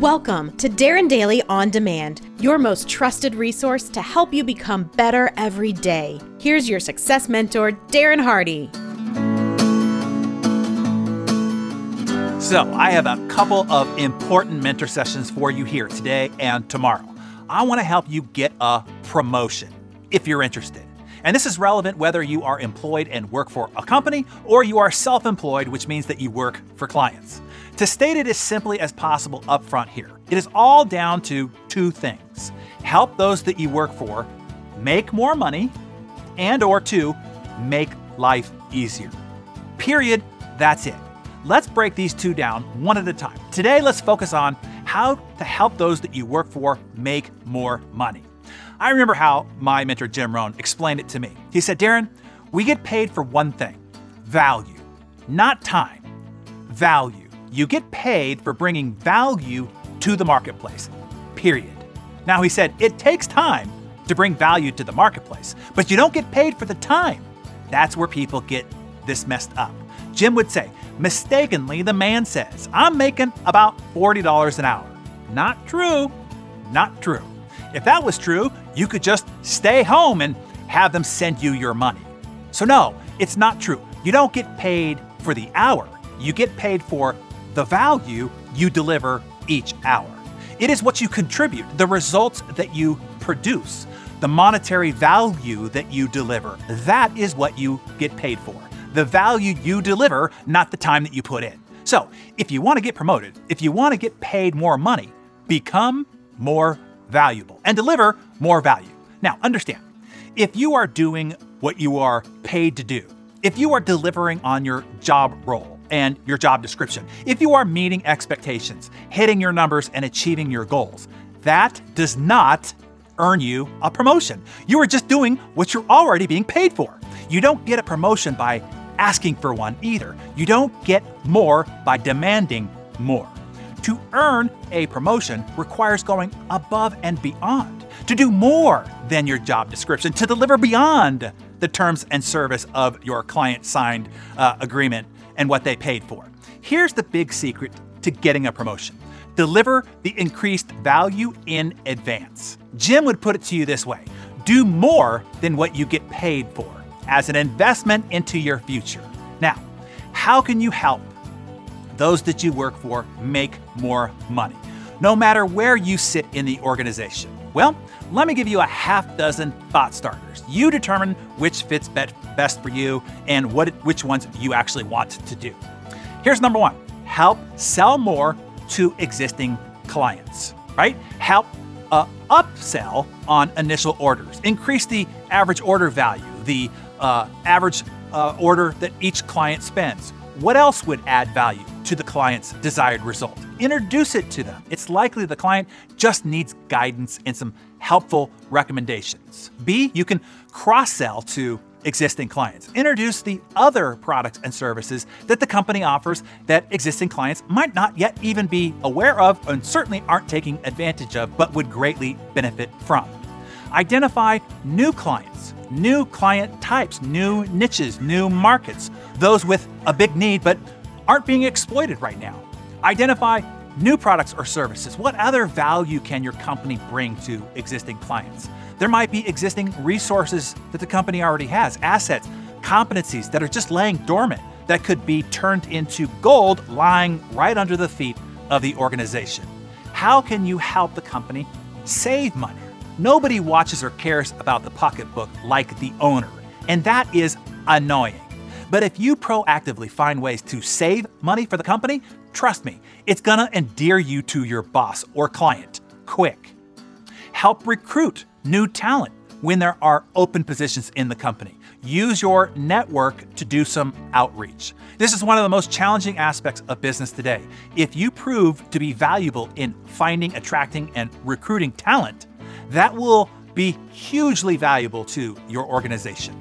Welcome to Darren Daily On Demand, your most trusted resource to help you become better every day. Here's your success mentor, Darren Hardy. So, I have a couple of important mentor sessions for you here today and tomorrow. I want to help you get a promotion if you're interested. And this is relevant whether you are employed and work for a company or you are self employed, which means that you work for clients. To state it as simply as possible up front here, it is all down to two things help those that you work for make more money, and or two, make life easier. Period. That's it. Let's break these two down one at a time. Today, let's focus on how to help those that you work for make more money. I remember how my mentor Jim Rohn explained it to me. He said, Darren, we get paid for one thing value, not time. Value. You get paid for bringing value to the marketplace, period. Now, he said it takes time to bring value to the marketplace, but you don't get paid for the time. That's where people get this messed up. Jim would say, mistakenly, the man says, I'm making about $40 an hour. Not true. Not true. If that was true, you could just stay home and have them send you your money. So, no, it's not true. You don't get paid for the hour, you get paid for the value you deliver each hour. It is what you contribute, the results that you produce, the monetary value that you deliver. That is what you get paid for. The value you deliver, not the time that you put in. So, if you want to get promoted, if you want to get paid more money, become more valuable and deliver more value. Now, understand, if you are doing what you are paid to do, if you are delivering on your job role, and your job description. If you are meeting expectations, hitting your numbers, and achieving your goals, that does not earn you a promotion. You are just doing what you're already being paid for. You don't get a promotion by asking for one either. You don't get more by demanding more. To earn a promotion requires going above and beyond, to do more than your job description, to deliver beyond the terms and service of your client signed uh, agreement and what they paid for. Here's the big secret to getting a promotion deliver the increased value in advance. Jim would put it to you this way do more than what you get paid for as an investment into your future. Now, how can you help those that you work for make more money, no matter where you sit in the organization? Well, let me give you a half dozen thought starters. You determine which fits best for you and what which ones you actually want to do. Here's number 1. Help sell more to existing clients, right? Help uh, upsell on initial orders. Increase the average order value, the uh, average uh, order that each client spends. What else would add value to the client's desired result? Introduce it to them. It's likely the client just needs guidance and some helpful recommendations. B, you can cross sell to existing clients. Introduce the other products and services that the company offers that existing clients might not yet even be aware of and certainly aren't taking advantage of, but would greatly benefit from. Identify new clients, new client types, new niches, new markets, those with a big need but aren't being exploited right now. Identify new products or services. What other value can your company bring to existing clients? There might be existing resources that the company already has, assets, competencies that are just laying dormant that could be turned into gold lying right under the feet of the organization. How can you help the company save money? Nobody watches or cares about the pocketbook like the owner, and that is annoying. But if you proactively find ways to save money for the company, trust me, it's gonna endear you to your boss or client quick. Help recruit new talent when there are open positions in the company. Use your network to do some outreach. This is one of the most challenging aspects of business today. If you prove to be valuable in finding, attracting, and recruiting talent, that will be hugely valuable to your organization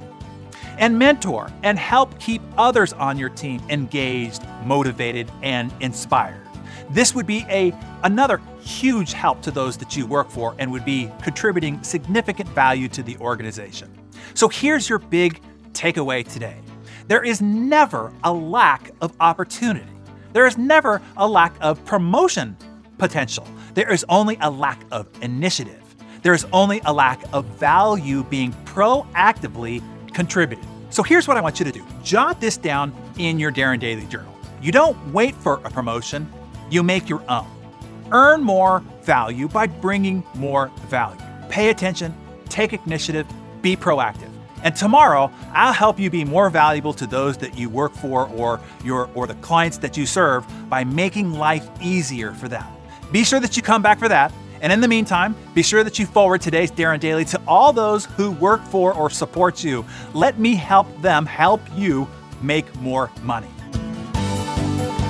and mentor and help keep others on your team engaged, motivated, and inspired. This would be a another huge help to those that you work for and would be contributing significant value to the organization. So here's your big takeaway today. There is never a lack of opportunity. There is never a lack of promotion potential. There is only a lack of initiative. There is only a lack of value being proactively contributed. So here's what I want you to do jot this down in your Darren Daily Journal. You don't wait for a promotion, you make your own. Earn more value by bringing more value. Pay attention, take initiative, be proactive. And tomorrow, I'll help you be more valuable to those that you work for or your or the clients that you serve by making life easier for them. Be sure that you come back for that. And in the meantime, be sure that you forward today's Darren Daily to all those who work for or support you. Let me help them help you make more money.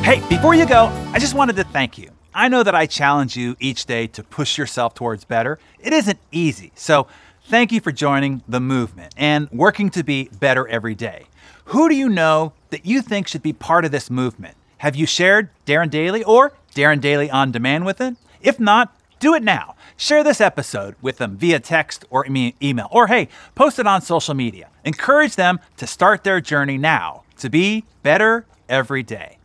Hey, before you go, I just wanted to thank you. I know that I challenge you each day to push yourself towards better. It isn't easy. So, thank you for joining the movement and working to be better every day. Who do you know that you think should be part of this movement? Have you shared Darren Daily or Darren Daily on demand with it? If not, do it now. Share this episode with them via text or email, or hey, post it on social media. Encourage them to start their journey now to be better every day.